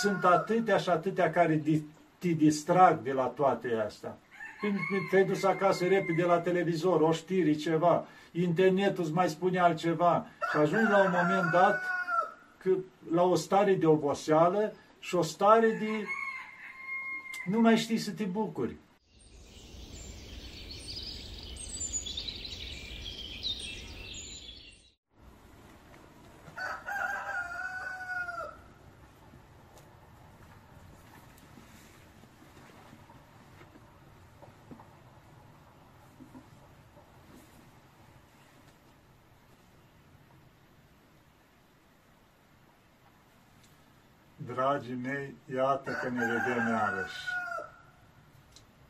sunt atâtea și atâtea care te distrag de la toate astea. Te-ai dus acasă repede la televizor, o știri, ceva, internetul îți mai spune altceva și ajungi la un moment dat că, la o stare de oboseală și o stare de nu mai știi să te bucuri. Dragii mei, iată că ne vedem iarăși.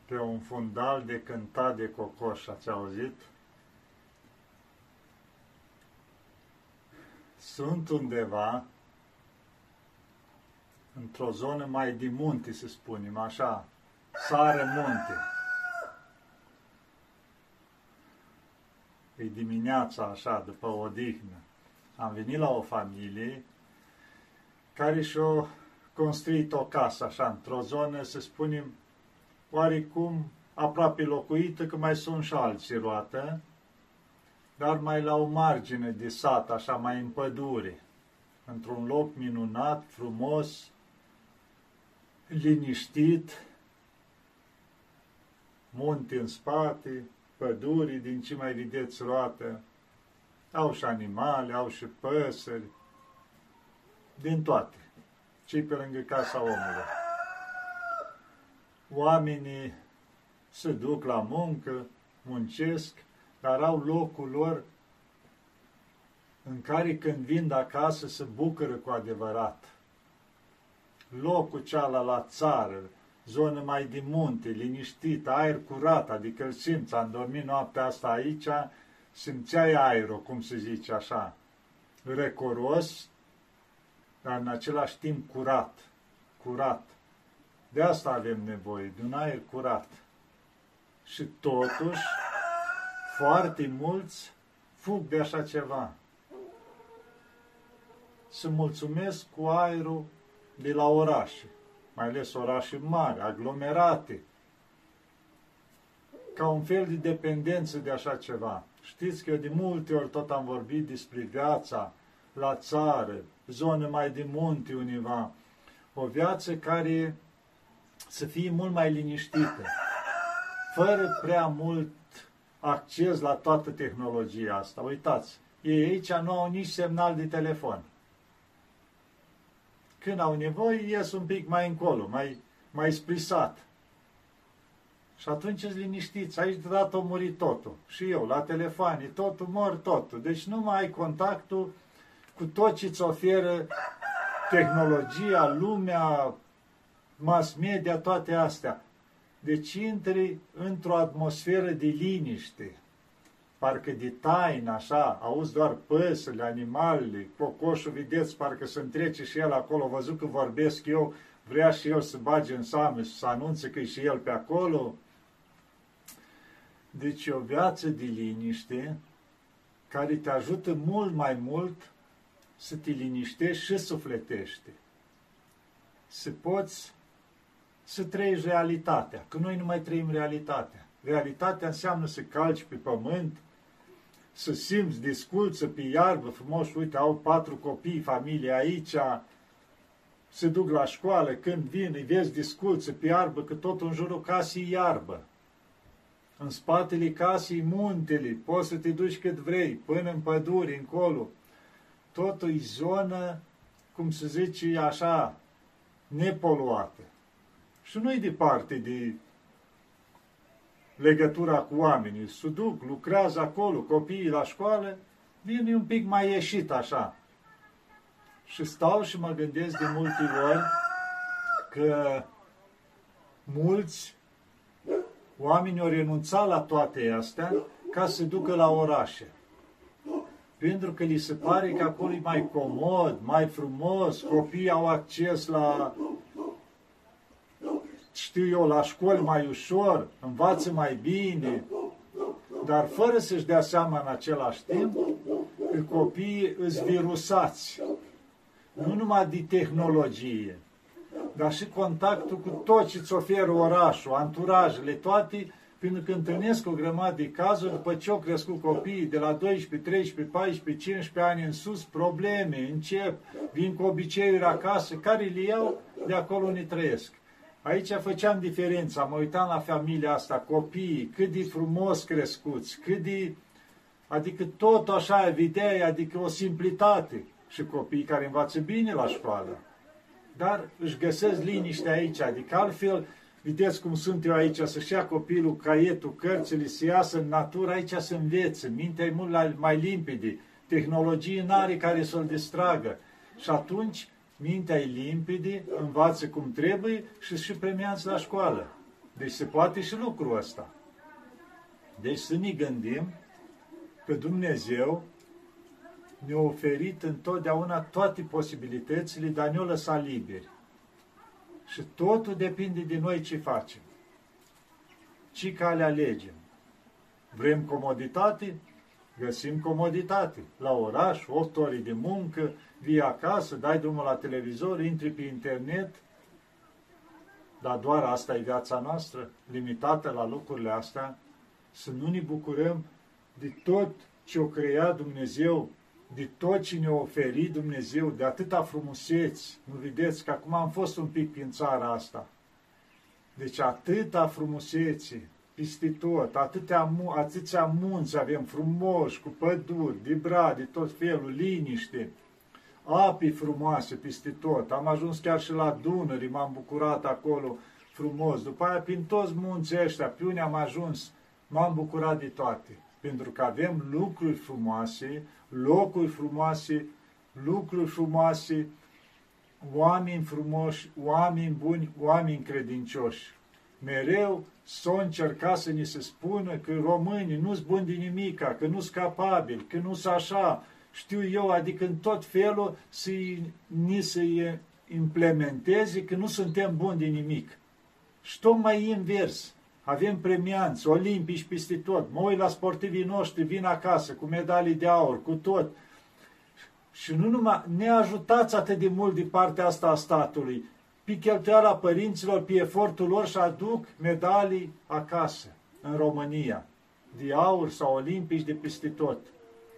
Pe un fundal de cântat de cocoș, ați auzit? Sunt undeva, într-o zonă mai de munte, să spunem, așa, sare munte. E dimineața, așa, după o odihnă. Am venit la o familie care și-a construit o casă, așa, într-o zonă, să spunem, oarecum aproape locuită, că mai sunt și alții roată, dar mai la o margine de sat, așa, mai în pădure, într-un loc minunat, frumos, liniștit, munte în spate, păduri din ce mai vedeți roată, au și animale, au și păsări, din toate, cei pe lângă casa omului. Oamenii se duc la muncă, muncesc, dar au locul lor în care când vin de acasă se bucură cu adevărat. Locul cealaltă la țară, zonă mai de munte, liniștit, aer curat, adică îl simți, am dormit noaptea asta aici, simțeai aerul, cum se zice așa, recoros, dar în același timp curat, curat. De asta avem nevoie, de un aer curat. Și totuși, foarte mulți fug de așa ceva. Se mulțumesc cu aerul de la orașe, mai ales orașe mari, aglomerate, ca un fel de dependență de așa ceva. Știți că de multe ori tot am vorbit despre viața la țară, zonă mai de munte univa, o viață care să fie mult mai liniștită, fără prea mult acces la toată tehnologia asta. Uitați, ei aici nu au nici semnal de telefon. Când au nevoie, ies un pic mai încolo, mai, mai sprisat. Și atunci îți liniștiți, aici deodată o murit totul. Și eu, la telefon, totul mor totul. Deci nu mai ai contactul cu tot ce îți oferă tehnologia, lumea, mass media, toate astea. Deci intri într-o atmosferă de liniște, parcă de taină, așa, auzi doar păsările, animalele, cocoșul, vedeți, parcă se întrece și el acolo, văzut că vorbesc eu, vrea și el să bage în seamă și să anunțe că e și el pe acolo. Deci o viață de liniște care te ajută mult mai mult să te liniștești și sufletește. Să poți să trăiești realitatea, că noi nu mai trăim realitatea. Realitatea înseamnă să calci pe pământ, să simți, disculță pe iarbă frumos, uite, au patru copii, familie aici, se duc la școală, când vin, îi vezi disculță pe iarbă, că tot în jurul casei iarbă. În spatele casei muntele, poți să te duci cât vrei, până în păduri, încolo, totul e zonă, cum se zice așa, nepoluată. Și nu-i departe de legătura cu oamenii. Se duc, lucrează acolo, copiii la școală, vine un pic mai ieșit așa. Și stau și mă gândesc de multe ori că mulți oameni au renunțat la toate astea ca să se ducă la orașe pentru că li se pare că acolo e mai comod, mai frumos, copiii au acces la, știu eu, la școli mai ușor, învață mai bine, dar fără să-și dea seama în același timp că copiii îți virusați, nu numai de tehnologie, dar și contactul cu tot ce îți oferă orașul, anturajele, toate, pentru că întâlnesc o grămadă de cazuri, după ce au crescut copiii de la 12, 13, 14, 15 ani în sus, probleme, încep, vin cu obiceiuri acasă, care le iau de acolo unde trăiesc. Aici făceam diferența, mă uitam la familia asta, copiii, cât de frumos crescuți, cât de... Adică tot așa, evidei, adică o simplitate. Și copiii care învață bine la școală. Dar își găsesc liniște aici, adică altfel, vedeți cum sunt eu aici, să-și ia copilul caietul, cărțile, să iasă în natură, aici să învețe, mintea e mult mai limpede, tehnologie n-are care să-l distragă. Și atunci mintea e limpede, învață cum trebuie și și premiați la școală. Deci se poate și lucrul ăsta. Deci să ne gândim că Dumnezeu ne-a oferit întotdeauna toate posibilitățile, dar ne-a lăsat liberi. Și totul depinde de noi ce facem. Ce cale alegem. Vrem comoditate? Găsim comoditate. La oraș, 8 ore de muncă, vii acasă, dai drumul la televizor, intri pe internet, dar doar asta e viața noastră, limitată la lucrurile astea, să nu ne bucurăm de tot ce o crea Dumnezeu, de tot ce ne-a oferit Dumnezeu, de atâta frumuseți. Nu vedeți că acum am fost un pic prin țara asta. Deci atâta frumusețe, peste tot, atâtea, atâția munți avem frumoși, cu păduri, de brad, de tot felul, liniște, api frumoase peste tot. Am ajuns chiar și la Dunări, m-am bucurat acolo frumos. După aia, prin toți munții ăștia, pe unde am ajuns, m-am bucurat de toate. Pentru că avem lucruri frumoase, locuri frumoase, lucruri frumoase, oameni frumoși, oameni buni, oameni credincioși. Mereu s-o încerca să ni se spună că românii nu sunt buni de nimica, că nu sunt capabili, că nu sunt așa, știu eu, adică în tot felul să ni se implementeze că nu suntem buni de nimic. Și tocmai invers. Avem premianți, olimpici peste tot. Mă uit la sportivii noștri, vin acasă cu medalii de aur, cu tot. Și nu numai ne ajutați atât de mult din partea asta a statului, pe cheltuiala părinților, pe efortul lor și aduc medalii acasă, în România, de aur sau olimpici de peste tot.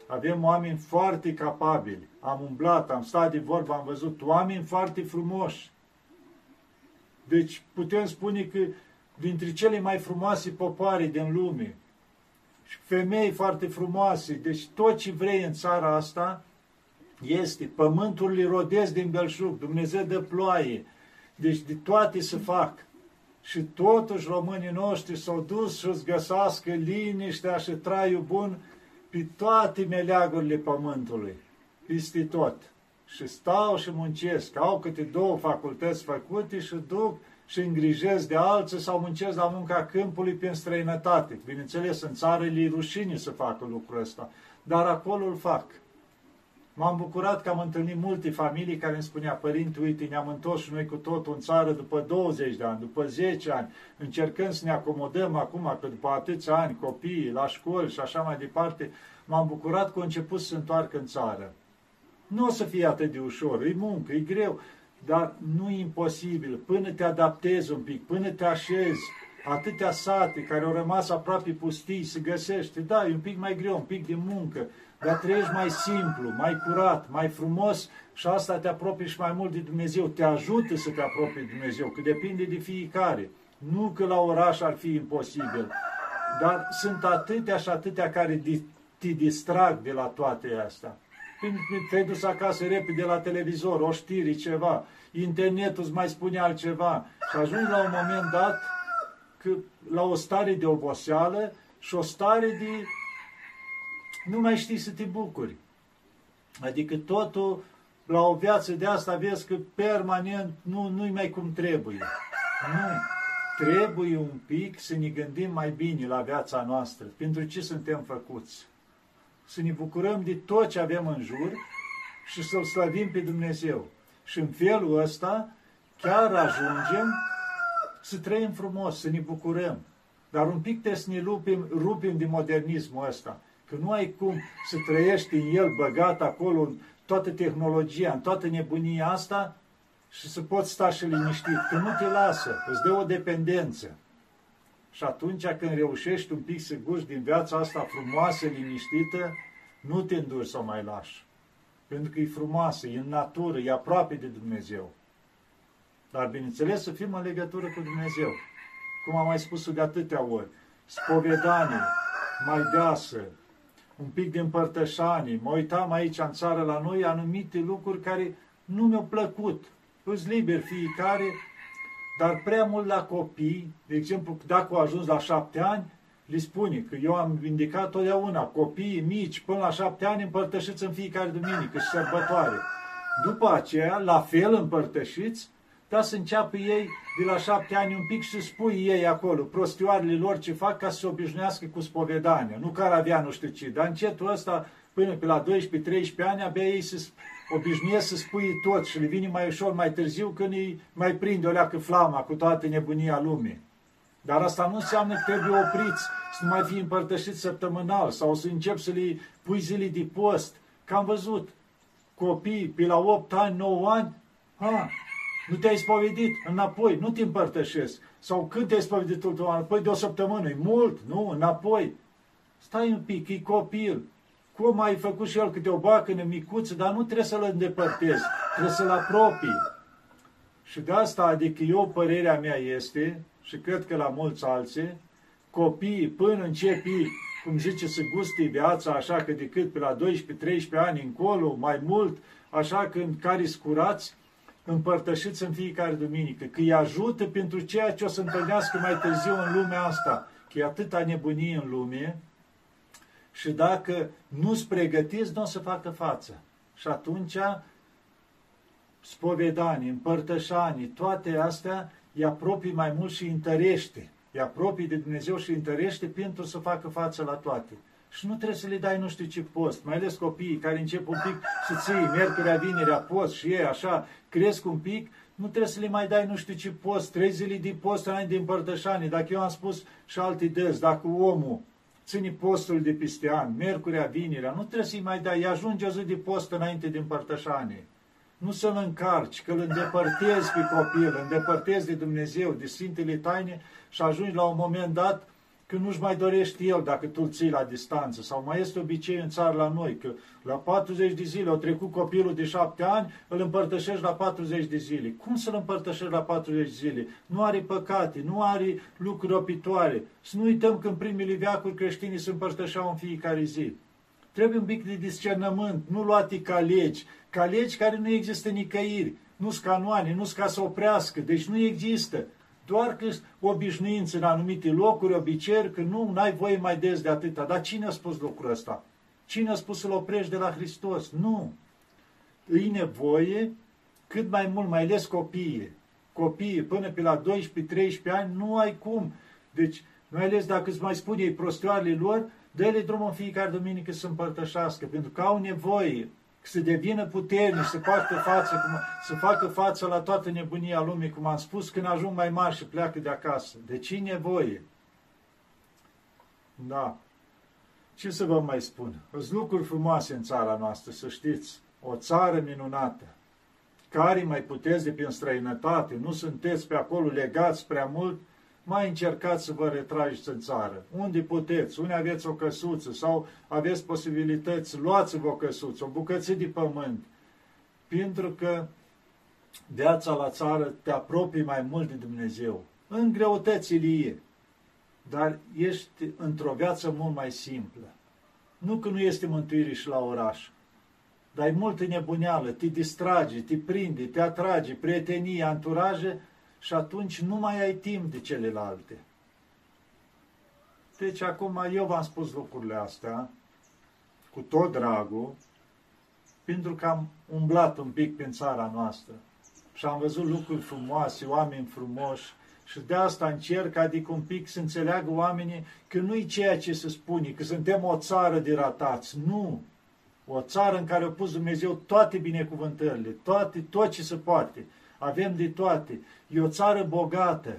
Avem oameni foarte capabili. Am umblat, am stat de vorbă, am văzut oameni foarte frumoși. Deci putem spune că dintre cele mai frumoase popoare din lume, și femei foarte frumoase, deci tot ce vrei în țara asta este, pământul li rodesc din belșug, Dumnezeu dă ploaie, deci de toate se fac. Și totuși românii noștri s-au dus să-ți găsească liniștea și traiul bun pe toate meleagurile pământului, peste tot. Și stau și muncesc, au câte două facultăți făcute și duc și îngrijesc de alții sau muncesc la munca câmpului prin străinătate. Bineînțeles, în țară li rușine să facă lucrul ăsta, dar acolo îl fac. M-am bucurat că am întâlnit multe familii care îmi spunea, părinte, uite, ne-am întors și noi cu totul în țară după 20 de ani, după 10 ani, încercând să ne acomodăm acum, că după atâția ani, copiii, la școli și așa mai departe, m-am bucurat că au început să se întoarcă în țară. Nu o să fie atât de ușor, e muncă, e greu, dar nu e imposibil. Până te adaptezi un pic, până te așezi, atâtea sate care au rămas aproape pustii, se găsește, da, e un pic mai greu, un pic de muncă, dar trăiești mai simplu, mai curat, mai frumos și asta te apropie și mai mult de Dumnezeu, te ajută să te apropii de Dumnezeu, că depinde de fiecare. Nu că la oraș ar fi imposibil, dar sunt atâtea și atâtea care te distrag de la toate astea. Te-ai dus acasă repede la televizor, o știri, ceva, internetul îți mai spune altceva și ajungi la un moment dat că, la o stare de oboseală și o stare de nu mai știi să te bucuri. Adică totul, la o viață de asta, vezi că permanent nu, nu-i mai cum trebuie. Nu. Trebuie un pic să ne gândim mai bine la viața noastră. Pentru ce suntem făcuți? Să ne bucurăm de tot ce avem în jur și să-L slăvim pe Dumnezeu. Și în felul ăsta chiar ajungem să trăim frumos, să ne bucurăm. Dar un pic trebuie să ne rupim, rupim de modernismul ăsta. Că nu ai cum să trăiești în el băgat acolo în toată tehnologia, în toată nebunia asta, și să poți sta și liniștit, că nu te lasă, îți dă o dependență. Și atunci când reușești un pic să guși din viața asta frumoasă, liniștită, nu te înduri să o mai lași. Pentru că e frumoasă, e în natură, e aproape de Dumnezeu. Dar, bineînțeles, să fim în legătură cu Dumnezeu. Cum am mai spus de atâtea ori. Spovedanie, mai deasă, un pic de împărtășanie. Mă uitam aici în țară la noi anumite lucruri care nu mi-au plăcut. Îți liber fiecare, dar prea mult la copii, de exemplu, dacă au ajuns la șapte ani, li spune că eu am indicat totdeauna copiii mici până la șapte ani împărtășiți în fiecare duminică și sărbătoare. După aceea, la fel împărtășiți, dar să înceapă ei de la șapte ani un pic și spui ei acolo, prostioarele lor ce fac ca să se obișnuiască cu spovedania. Nu care avea nu știu ce, dar încetul ăsta, până pe la 12-13 ani, abia ei se obișnuiesc să spui tot și le vine mai ușor mai târziu când îi mai prinde o leacă flama cu toată nebunia lumii. Dar asta nu înseamnă că trebuie opriți, să nu mai fie împărtășiți săptămânal sau să încep să le pui zilii de post. Că am văzut copii pe la 8 ani, 9 ani, ha, nu te-ai spovedit, înapoi, nu te împărtășesc. Sau când te-ai spovedit ultima oară? Păi de o săptămână, e mult, nu, înapoi. Stai un pic, e copil. Cum ai făcut și el câte o bacănă micuță, dar nu trebuie să-l îndepărtezi, trebuie să-l apropii. Și de asta, adică eu, părerea mea este, și cred că la mulți alții, copiii până începi, cum zice, să guste viața, așa că decât pe la 12-13 ani încolo, mai mult, așa când care scurați, împărtășiți în fiecare duminică, că îi ajută pentru ceea ce o să întâlnească mai târziu în lumea asta, că e atâta nebunie în lume și dacă nu-ți pregătiți, nu o să facă față. Și atunci, spovedanii, împărtășanii, toate astea îi apropii mai mult și întărește. Îi apropii de Dumnezeu și întărește pentru să facă față la toate. Și nu trebuie să le dai nu știu ce post, mai ales copiii care încep un pic să ții miercurea, vinerea post și ei așa cresc un pic, nu trebuie să le mai dai nu știu ce post, trei zile de post înainte de împărtășanie. Dacă eu am spus și alte dăzi, dacă omul ține postul de peste an, miercurea, vinerea, nu trebuie să-i mai dai, îi ajunge o zi de post înainte de împărtășanie. Nu să-l încarci, că îl îndepărtezi pe copil, îl îndepărtezi de Dumnezeu, de Sfintele Taine și ajungi la un moment dat că nu-și mai dorește el dacă tu îl ții la distanță. Sau mai este obicei în țară la noi, că la 40 de zile au trecut copilul de 7 ani, îl împărtășești la 40 de zile. Cum să-l împărtășești la 40 de zile? Nu are păcate, nu are lucruri opitoare. Să nu uităm că în primele veacuri creștinii se împărtășeau în fiecare zi. Trebuie un pic de discernământ, nu luate ca legi, ca legi care nu există nicăieri, nu sunt canoane, nu sunt ca să oprească, deci nu există. Doar că obișnuință în anumite locuri, obiceiuri, că nu ai voie mai des de atâta. Dar cine a spus lucrul ăsta? Cine a spus să-L oprești de la Hristos? Nu. Îi nevoie cât mai mult, mai ales copiii. Copiii până pe la 12-13 ani nu ai cum. Deci, mai ales dacă îți mai spune ei prostioarele lor, dă-le drumul în fiecare duminică să împărtășească, pentru că au nevoie să devină puternici, să facă față, cum, să facă față la toată nebunia lumii, cum am spus, când ajung mai mari și pleacă de acasă. De ce nevoie? Da. Ce să vă mai spun? Sunt lucruri frumoase în țara noastră, să știți. O țară minunată. Care mai puteți de prin străinătate, nu sunteți pe acolo legați prea mult, mai încercați să vă retrageți în țară. Unde puteți, unde aveți o căsuță sau aveți posibilități, luați-vă o căsuță, o bucăție de pământ. Pentru că viața la țară te apropii mai mult de Dumnezeu. În greutățile ei. Dar ești într-o viață mult mai simplă. Nu că nu este mântuire și la oraș, dar e multă nebuneală, te distrage, te prinde, te atrage, prietenie, anturaje, și atunci nu mai ai timp de celelalte. Deci acum eu v-am spus lucrurile astea cu tot dragul, pentru că am umblat un pic prin țara noastră și am văzut lucruri frumoase, oameni frumoși și de asta încerc, adică un pic să înțeleagă oamenii că nu-i ceea ce se spune, că suntem o țară de ratați. Nu! O țară în care a pus Dumnezeu toate binecuvântările, toate, tot ce se poate avem de toate. E o țară bogată.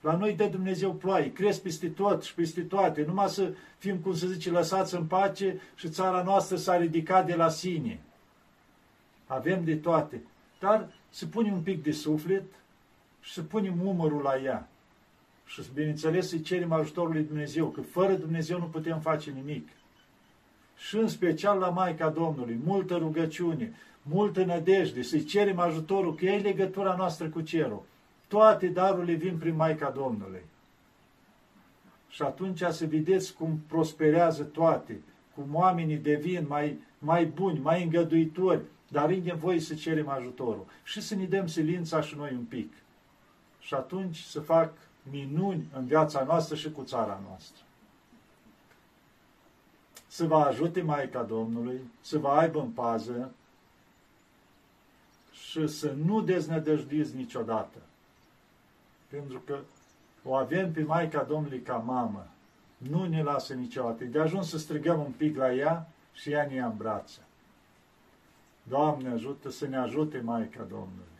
La noi dă Dumnezeu ploaie, cresc peste tot și peste toate. Numai să fim, cum se zice, lăsați în pace și țara noastră s-a ridicat de la sine. Avem de toate. Dar să punem un pic de suflet și să punem umărul la ea. Și bineînțeles să-i cerem ajutorul lui Dumnezeu, că fără Dumnezeu nu putem face nimic. Și în special la Maica Domnului, multă rugăciune, multă nădejde, să-i cerem ajutorul, că e legătura noastră cu cerul. Toate darurile vin prin Maica Domnului. Și atunci să vedeți cum prosperează toate, cum oamenii devin mai, mai buni, mai îngăduitori, dar e nevoie să cerem ajutorul și să ne dăm silința și noi un pic. Și atunci să fac minuni în viața noastră și cu țara noastră. Să vă ajute Maica Domnului, să vă aibă în pază și să nu deznădăjduiți niciodată. Pentru că o avem pe Maica Domnului ca mamă. Nu ne lasă niciodată. De ajuns să strigăm un pic la ea și ea ne ia în brațe. Doamne ajută să ne ajute Maica Domnului.